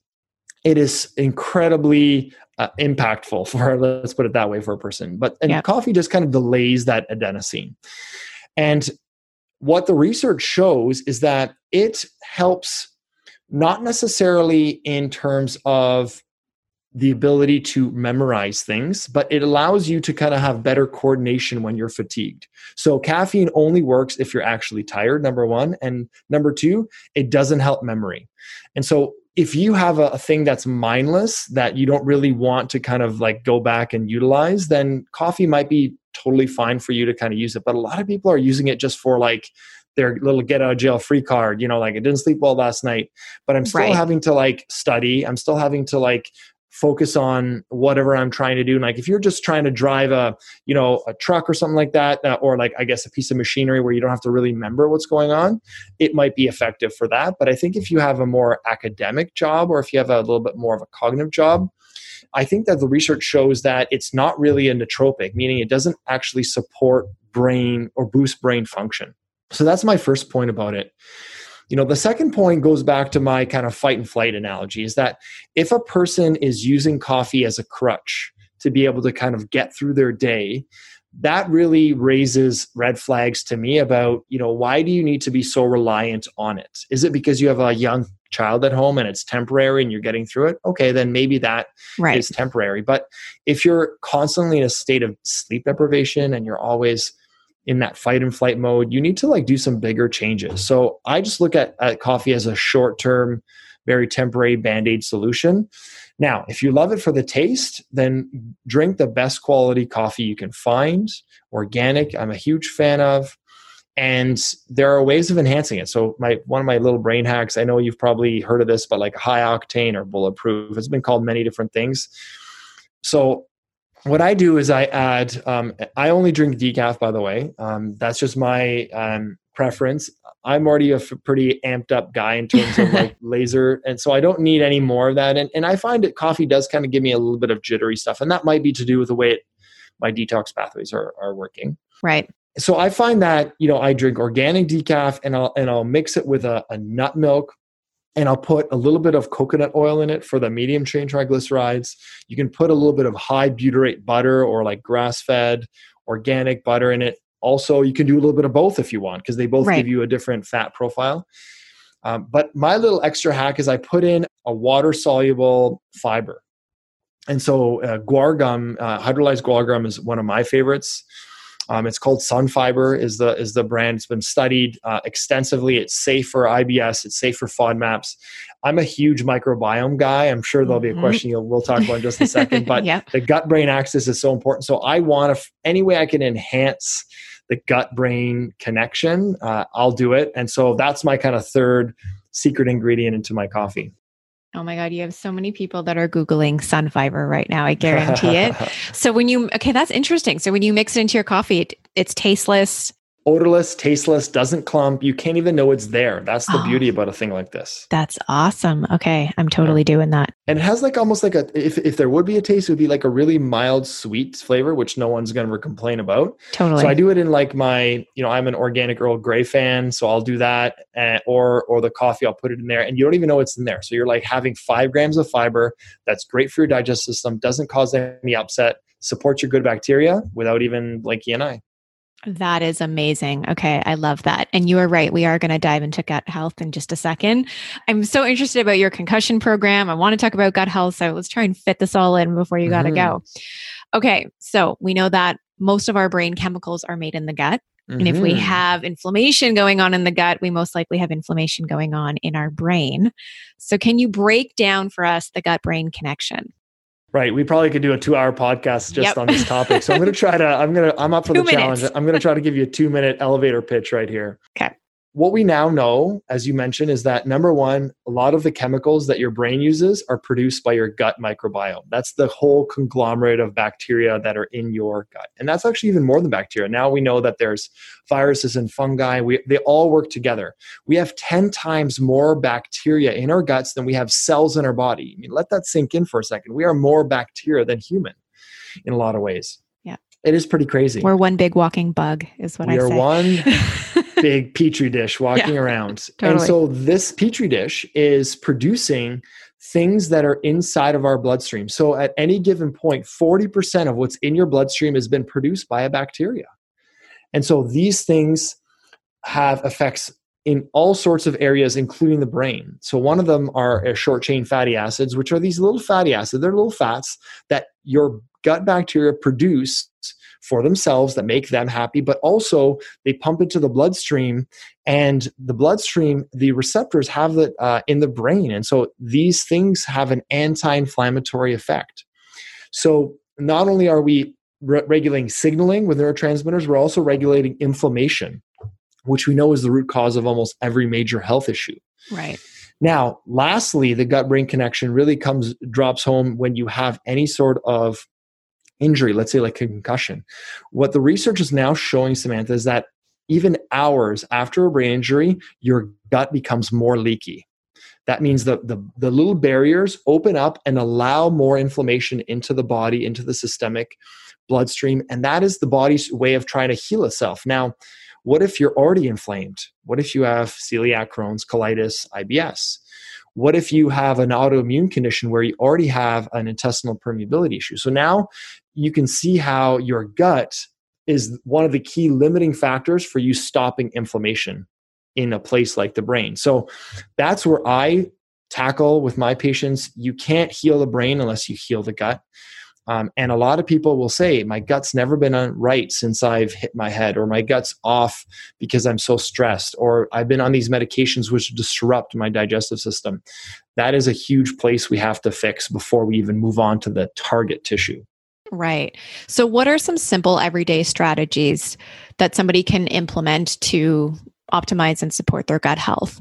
it is incredibly uh, impactful for let's put it that way for a person but and yeah. coffee just kind of delays that adenosine and what the research shows is that it helps not necessarily in terms of the ability to memorize things, but it allows you to kind of have better coordination when you're fatigued. So, caffeine only works if you're actually tired, number one. And number two, it doesn't help memory. And so, if you have a, a, thing that's mindless that you don't really want to kind of like go back and utilize, then coffee might be totally fine for you to kind of use it. But a lot of people are using it just for like their little get out of jail free card. You know, like I didn't sleep well last night, but I'm still right. having to like study. I'm still having to like focus on whatever I'm trying to do. And like if you're just trying to drive a, you know, a truck or something like that, uh, or like I guess a piece of machinery where you don't have to really remember what's going on, it might be effective for that. But I think if you have a more academic job or if you have a little bit more of a cognitive job, I think that the research shows that it's not really a nootropic, meaning it doesn't actually support brain or boost brain function. So that's my first point about it. You know, the second point goes back to my kind of fight and flight analogy is that if a person is using coffee as a crutch to be able to kind of get through their day, that really raises red flags to me about, you know, why do you need to be so reliant on it? Is it because you have a young child at home and it's temporary and you're getting through it? Okay, then maybe that right. is temporary. But if you're constantly in a state of sleep deprivation and you're always in that fight and flight mode, you need to like do some bigger changes. So I just look at, at coffee as a short term, very temporary band aid solution. Now, if you love it for the taste, then drink the best quality coffee you can find, organic. I'm a huge fan of. And there are ways of enhancing it. So my one of my little brain hacks, I know you've probably heard of this, but like high octane or bulletproof, it's been called many different things. So what I do is I add. Um, I only drink decaf, by the way. Um, that's just my um, preference. I'm already a f- pretty amped up guy in terms of like laser, and so I don't need any more of that. And and I find that coffee does kind of give me a little bit of jittery stuff, and that might be to do with the way it, my detox pathways are are working. Right. So I find that you know I drink organic decaf, and I'll and I'll mix it with a, a nut milk and I'll put a little bit of coconut oil in it for the medium chain triglycerides. You can put a little bit of high butyrate butter or like grass fed organic butter in it. Also, you can do a little bit of both if you want because they both right. give you a different fat profile. Um, but my little extra hack is I put in a water soluble fiber. And so uh, guar gum, uh, hydrolyzed guar gum is one of my favorites. Um, it's called Sunfiber is the is the brand. It's been studied uh, extensively. It's safe for IBS. It's safe for FODMAPs. I'm a huge microbiome guy. I'm sure there'll be a mm-hmm. question you'll, we'll talk about in just a second. But yep. the gut brain axis is so important. So I want to any way I can enhance the gut brain connection. Uh, I'll do it. And so that's my kind of third secret ingredient into my coffee. Oh my God, you have so many people that are Googling Sunfiber right now. I guarantee it. so when you, okay, that's interesting. So when you mix it into your coffee, it, it's tasteless odorless, tasteless, doesn't clump. You can't even know it's there. That's the oh, beauty about a thing like this. That's awesome. Okay, I'm totally doing that. And it has like almost like a if if there would be a taste, it would be like a really mild sweet flavor, which no one's gonna complain about. Totally. So I do it in like my, you know, I'm an organic Earl Grey fan, so I'll do that, uh, or or the coffee, I'll put it in there, and you don't even know it's in there. So you're like having five grams of fiber. That's great for your digestive system. Doesn't cause any upset. Supports your good bacteria without even blinking an eye. That is amazing. Okay, I love that. And you are right. We are going to dive into gut health in just a second. I'm so interested about your concussion program. I want to talk about gut health. So let's try and fit this all in before you got to mm-hmm. go. Okay, so we know that most of our brain chemicals are made in the gut. Mm-hmm. And if we mm-hmm. have inflammation going on in the gut, we most likely have inflammation going on in our brain. So, can you break down for us the gut brain connection? Right. We probably could do a two hour podcast just yep. on this topic. So I'm going to try to, I'm going to, I'm up for two the minutes. challenge. I'm going to try to give you a two minute elevator pitch right here. Okay what we now know, as you mentioned, is that number one, a lot of the chemicals that your brain uses are produced by your gut microbiome. That's the whole conglomerate of bacteria that are in your gut. And that's actually even more than bacteria. Now we know that there's viruses and fungi. We, they all work together. We have 10 times more bacteria in our guts than we have cells in our body. I mean, let that sink in for a second. We are more bacteria than human in a lot of ways. Yeah. It is pretty crazy. We're one big walking bug, is what we I say. We are one big petri dish walking yeah, around. Totally. And so this petri dish is producing things that are inside of our bloodstream. So at any given point, 40% of what's in your bloodstream has been produced by a bacteria. And so these things have effects in all sorts of areas, including the brain. So one of them are short chain fatty acids, which are these little fatty acids. They're little fats that your gut bacteria produce for themselves that make them happy, but also they pump into the bloodstream, and the bloodstream, the receptors have it uh, in the brain, and so these things have an anti-inflammatory effect. So not only are we re- regulating signaling with neurotransmitters, we're also regulating inflammation, which we know is the root cause of almost every major health issue. Right. Now, lastly, the gut brain connection really comes drops home when you have any sort of injury, let's say like a concussion. What the research is now showing, Samantha, is that even hours after a brain injury, your gut becomes more leaky. That means the, the, the little barriers open up and allow more inflammation into the body, into the systemic bloodstream. And that is the body's way of trying to heal itself. Now, what if you're already inflamed? What if you have celiac, Crohn's, colitis, IBS? What if you have an autoimmune condition where you already have an intestinal permeability issue? So now you can see how your gut is one of the key limiting factors for you stopping inflammation in a place like the brain. So that's where I tackle with my patients. You can't heal the brain unless you heal the gut. Um, and a lot of people will say, My gut's never been right since I've hit my head, or my gut's off because I'm so stressed, or I've been on these medications which disrupt my digestive system. That is a huge place we have to fix before we even move on to the target tissue. Right. So, what are some simple everyday strategies that somebody can implement to optimize and support their gut health?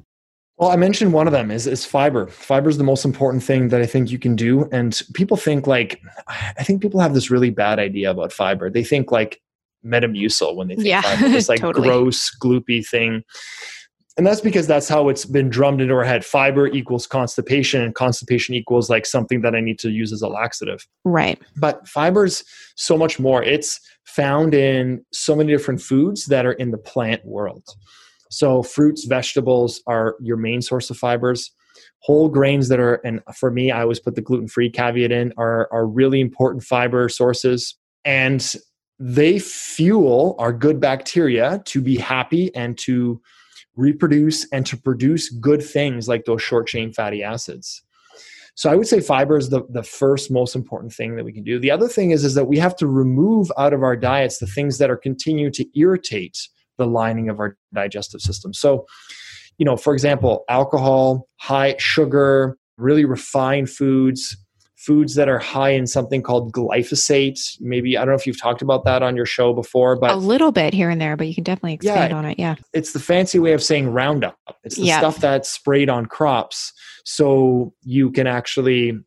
Well, I mentioned one of them is, is fiber. Fiber is the most important thing that I think you can do. And people think like, I think people have this really bad idea about fiber. They think like Metamucil when they think yeah, fiber. It's like totally. gross, gloopy thing. And that's because that's how it's been drummed into our head. Fiber equals constipation, and constipation equals like something that I need to use as a laxative. Right. But fiber's so much more. It's found in so many different foods that are in the plant world. So fruits, vegetables are your main source of fibers. Whole grains that are, and for me, I always put the gluten free caveat in, are, are really important fiber sources. And they fuel our good bacteria to be happy and to reproduce and to produce good things like those short chain fatty acids. So I would say fiber is the, the first most important thing that we can do. The other thing is, is that we have to remove out of our diets the things that are continue to irritate the lining of our digestive system. So, you know, for example, alcohol, high sugar, really refined foods, foods that are high in something called glyphosate. Maybe I don't know if you've talked about that on your show before, but a little bit here and there, but you can definitely expand yeah, on it. Yeah. It's the fancy way of saying Roundup. It's the stuff that's sprayed on crops so you can actually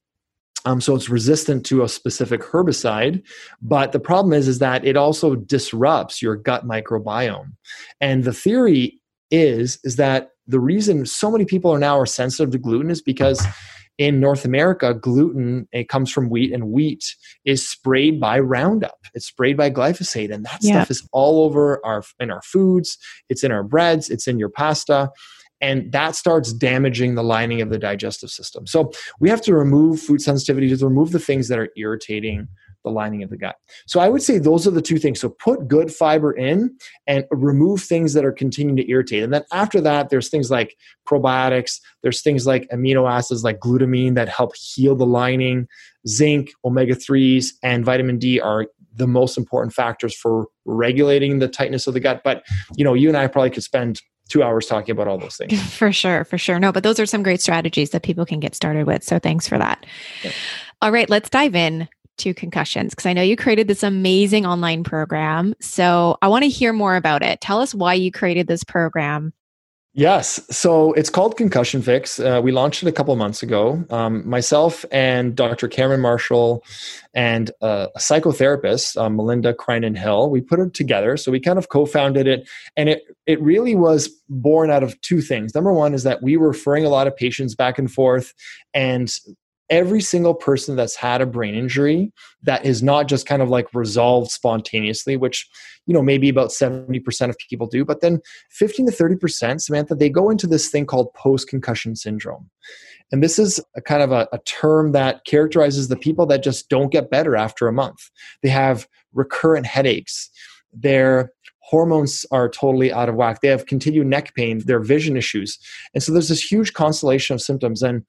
um, so it's resistant to a specific herbicide, but the problem is is that it also disrupts your gut microbiome. And the theory is is that the reason so many people are now are sensitive to gluten is because in North America, gluten it comes from wheat, and wheat is sprayed by Roundup. It's sprayed by glyphosate, and that yeah. stuff is all over our in our foods. It's in our breads. It's in your pasta, and that starts damaging the lining of the digestive system. So we have to remove food sensitivity to remove the things that are irritating the lining of the gut. So I would say those are the two things. So put good fiber in and remove things that are continuing to irritate. And then after that, there's things like probiotics, there's things like amino acids like glutamine that help heal the lining, zinc, omega 3s, and vitamin D are the most important factors for regulating the tightness of the gut. But you know, you and I probably could spend two hours talking about all those things. For sure, for sure. No, but those are some great strategies that people can get started with. So thanks for that. Yeah. All right, let's dive in to concussions because I know you created this amazing online program. So I want to hear more about it. Tell us why you created this program Yes. So it's called Concussion Fix. Uh, we launched it a couple months ago. Um, myself and Dr. Cameron Marshall and uh, a psychotherapist, uh, Melinda Crinan Hill, we put it together. So we kind of co founded it. And it, it really was born out of two things. Number one is that we were referring a lot of patients back and forth, and every single person that's had a brain injury that is not just kind of like resolved spontaneously which you know maybe about 70% of people do but then 15 to 30% samantha they go into this thing called post concussion syndrome. And this is a kind of a, a term that characterizes the people that just don't get better after a month. They have recurrent headaches. Their hormones are totally out of whack. They have continued neck pain their vision issues. And so there's this huge constellation of symptoms. And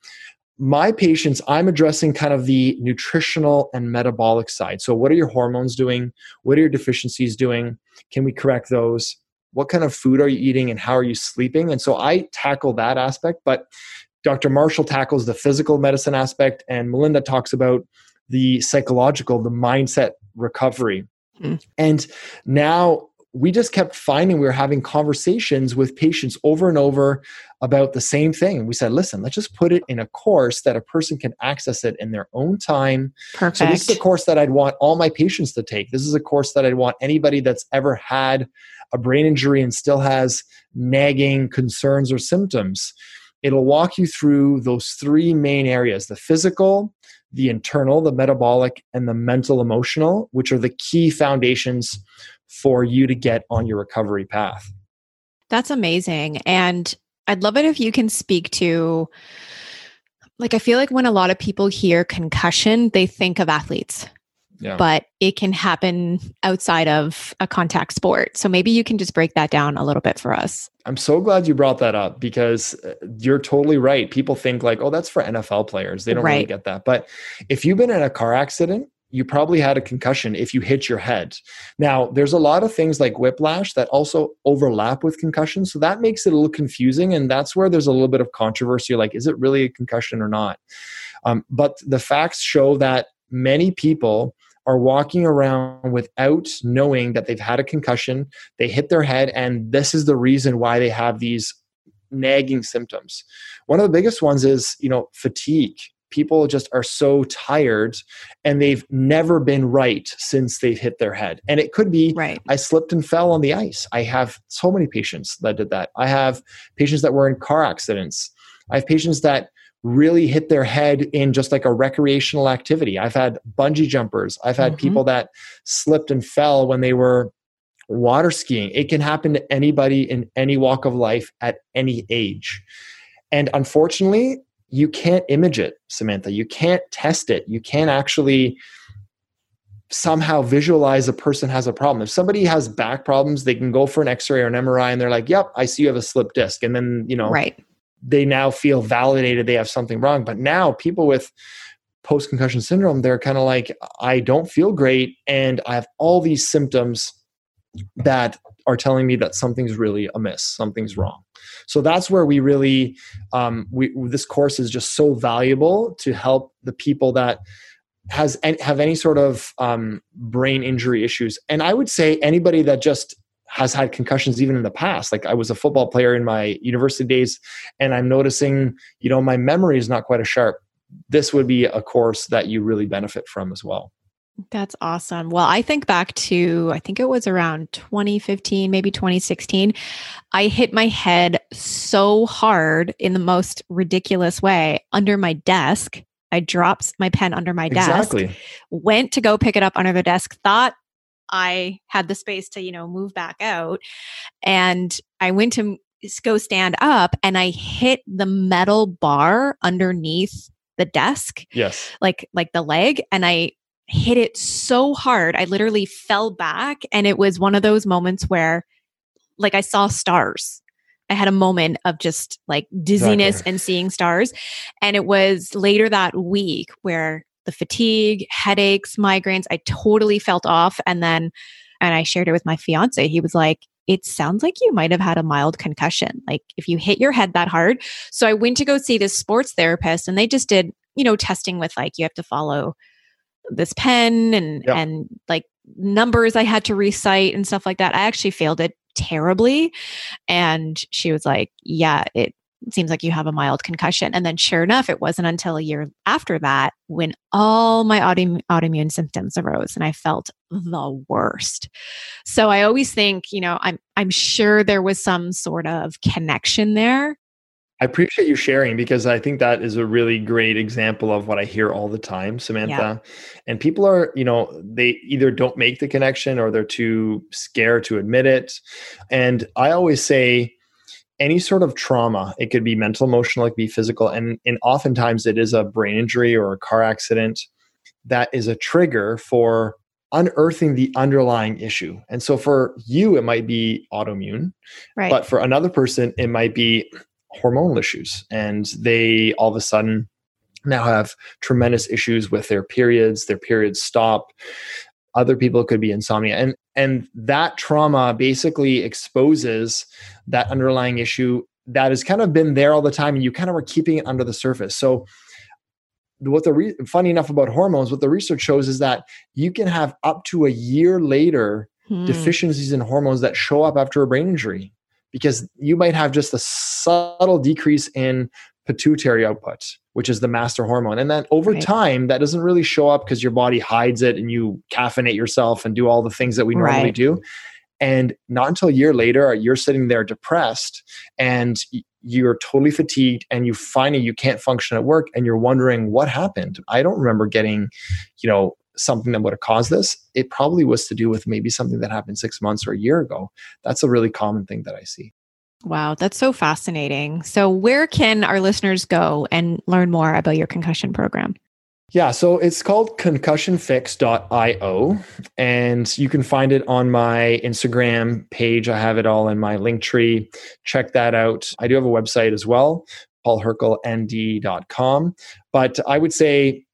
my patients, I'm addressing kind of the nutritional and metabolic side. So, what are your hormones doing? What are your deficiencies doing? Can we correct those? What kind of food are you eating and how are you sleeping? And so, I tackle that aspect, but Dr. Marshall tackles the physical medicine aspect, and Melinda talks about the psychological, the mindset recovery. Mm. And now we just kept finding we were having conversations with patients over and over about the same thing. And we said, listen, let's just put it in a course that a person can access it in their own time. Perfect. So, this is a course that I'd want all my patients to take. This is a course that I'd want anybody that's ever had a brain injury and still has nagging concerns or symptoms. It'll walk you through those three main areas the physical, the internal, the metabolic, and the mental emotional, which are the key foundations for you to get on your recovery path. That's amazing. And I'd love it if you can speak to like I feel like when a lot of people hear concussion, they think of athletes. Yeah. But it can happen outside of a contact sport. So maybe you can just break that down a little bit for us. I'm so glad you brought that up because uh, you're totally right. People think like, "Oh, that's for NFL players." They don't right. really get that. But if you've been in a car accident you probably had a concussion if you hit your head. Now, there's a lot of things like whiplash that also overlap with concussion. So that makes it a little confusing. And that's where there's a little bit of controversy like, is it really a concussion or not? Um, but the facts show that many people are walking around without knowing that they've had a concussion. They hit their head, and this is the reason why they have these nagging symptoms. One of the biggest ones is, you know, fatigue people just are so tired and they've never been right since they've hit their head. And it could be right. I slipped and fell on the ice. I have so many patients that did that. I have patients that were in car accidents. I have patients that really hit their head in just like a recreational activity. I've had bungee jumpers. I've had mm-hmm. people that slipped and fell when they were water skiing. It can happen to anybody in any walk of life at any age. And unfortunately, you can't image it, Samantha. You can't test it. You can't actually somehow visualize a person has a problem. If somebody has back problems, they can go for an x-ray or an MRI and they're like, "Yep, I see you have a slip disc." And then, you know, right. They now feel validated they have something wrong. But now people with post concussion syndrome, they're kind of like, "I don't feel great and I have all these symptoms that are telling me that something's really amiss, something's wrong." So that's where we really, um, we, this course is just so valuable to help the people that has have any sort of um, brain injury issues. And I would say anybody that just has had concussions even in the past. Like I was a football player in my university days, and I'm noticing, you know, my memory is not quite as sharp. This would be a course that you really benefit from as well. That's awesome. Well, I think back to, I think it was around 2015, maybe 2016. I hit my head so hard in the most ridiculous way under my desk. I dropped my pen under my desk, exactly. went to go pick it up under the desk, thought I had the space to, you know, move back out. And I went to go stand up and I hit the metal bar underneath the desk. Yes. Like like the leg and I hit it so hard. I literally fell back. And it was one of those moments where, like, I saw stars. I had a moment of just like dizziness exactly. and seeing stars. And it was later that week where the fatigue, headaches, migraines, I totally felt off. And then, and I shared it with my fiance. He was like, it sounds like you might have had a mild concussion. Like if you hit your head that hard. So I went to go see this sports therapist and they just did, you know, testing with like, you have to follow this pen and yep. and like numbers I had to recite and stuff like that. I actually failed it terribly. And she was like, Yeah, it seems like you have a mild concussion. And then sure enough, it wasn't until a year after that when all my autoimmune, autoimmune symptoms arose and I felt the worst. So I always think, you know, I'm I'm sure there was some sort of connection there I appreciate you sharing because I think that is a really great example of what I hear all the time, Samantha. Yeah. And people are, you know, they either don't make the connection or they're too scared to admit it. And I always say, any sort of trauma, it could be mental, emotional, it could be physical, and, and oftentimes it is a brain injury or a car accident that is a trigger for unearthing the underlying issue. And so for you, it might be autoimmune, right. but for another person, it might be hormonal issues and they all of a sudden now have tremendous issues with their periods their periods stop other people could be insomnia. And and that trauma basically exposes that underlying issue that has kind of been there all the time and you kind of are keeping it under the surface. So what the re- funny enough about hormones what the research shows is that you can have up to a year later hmm. deficiencies in hormones that show up after a brain injury because you might have just a subtle decrease in pituitary output, which is the master hormone. And then over right. time, that doesn't really show up because your body hides it and you caffeinate yourself and do all the things that we normally right. do. And not until a year later, you're sitting there depressed and you're totally fatigued and you find you can't function at work and you're wondering what happened. I don't remember getting, you know, something that would have caused this. It probably was to do with maybe something that happened six months or a year ago. That's a really common thing that I see. Wow, that's so fascinating. So, where can our listeners go and learn more about your concussion program? Yeah, so it's called concussionfix.io, and you can find it on my Instagram page. I have it all in my link tree. Check that out. I do have a website as well, paulhrkalnd.com. But I would say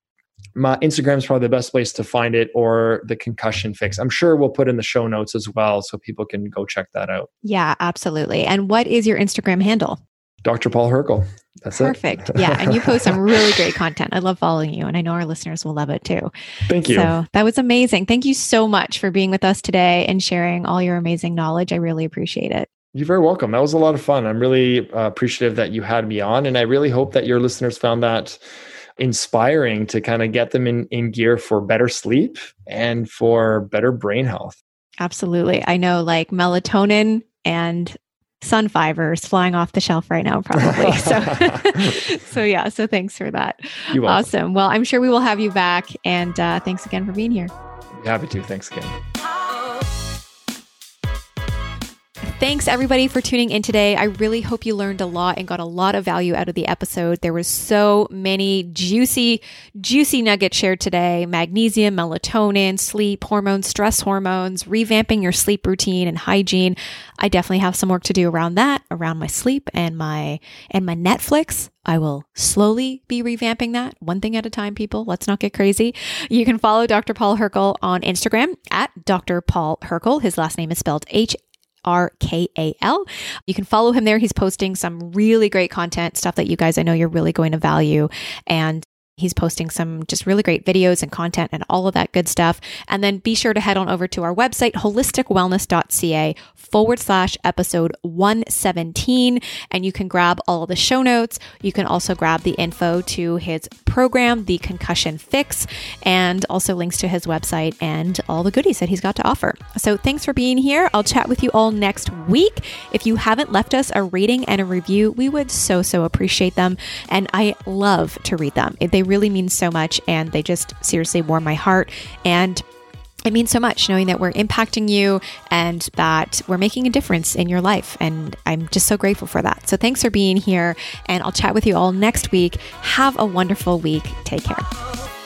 my Instagram is probably the best place to find it or the concussion fix. I'm sure we'll put in the show notes as well so people can go check that out. Yeah, absolutely. And what is your Instagram handle? Dr. Paul Hrkal. That's Perfect. it. Perfect. yeah. And you post some really great content. I love following you, and I know our listeners will love it too. Thank you. So that was amazing. Thank you so much for being with us today and sharing all your amazing knowledge. I really appreciate it. You're very welcome. That was a lot of fun. I'm really uh, appreciative that you had me on, and I really hope that your listeners found that inspiring to kind of get them in, in gear for better sleep and for better brain health. Absolutely. I know like melatonin and Sunfibers flying off the shelf right now probably. So so yeah so thanks for that. Awesome. Well i'm sure we will have you back and uh, thanks again for being here. Happy to. Thanks again Thanks everybody for tuning in today. I really hope you learned a lot and got a lot of value out of the episode. There was so many juicy, juicy nuggets shared today magnesium, melatonin, sleep, hormones, stress hormones, revamping your sleep routine and hygiene. I definitely have some work to do around that, around my sleep and my and my Netflix. I will slowly be revamping that one thing at a time, people. Let's not get crazy. You can follow Dr. Paul Hrkal on Instagram at Dr. Paul Hrkal. His last name is spelled H R K A L. You can follow him there. He's posting some really great content, stuff that you guys I know you're really going to value. And He's posting some just really great videos and content and all of that good stuff. And then be sure to head on over to our website, holisticwellness.ca forward slash episode 117. And you can grab all the show notes. You can also grab the info to his program, The Concussion Fix, and also links to his website and all the goodies that he's got to offer. So thanks for being here. I'll chat with you all next week. If you haven't left us a rating and a review, we would so, so appreciate them. And I love to read them. They really means so much and they just seriously warm my heart. And it means so much knowing that we're impacting you and that we're making a difference in your life. And I'm just so grateful for that. So thanks for being here. And I'll chat with you all next week. Have a wonderful week. Take care.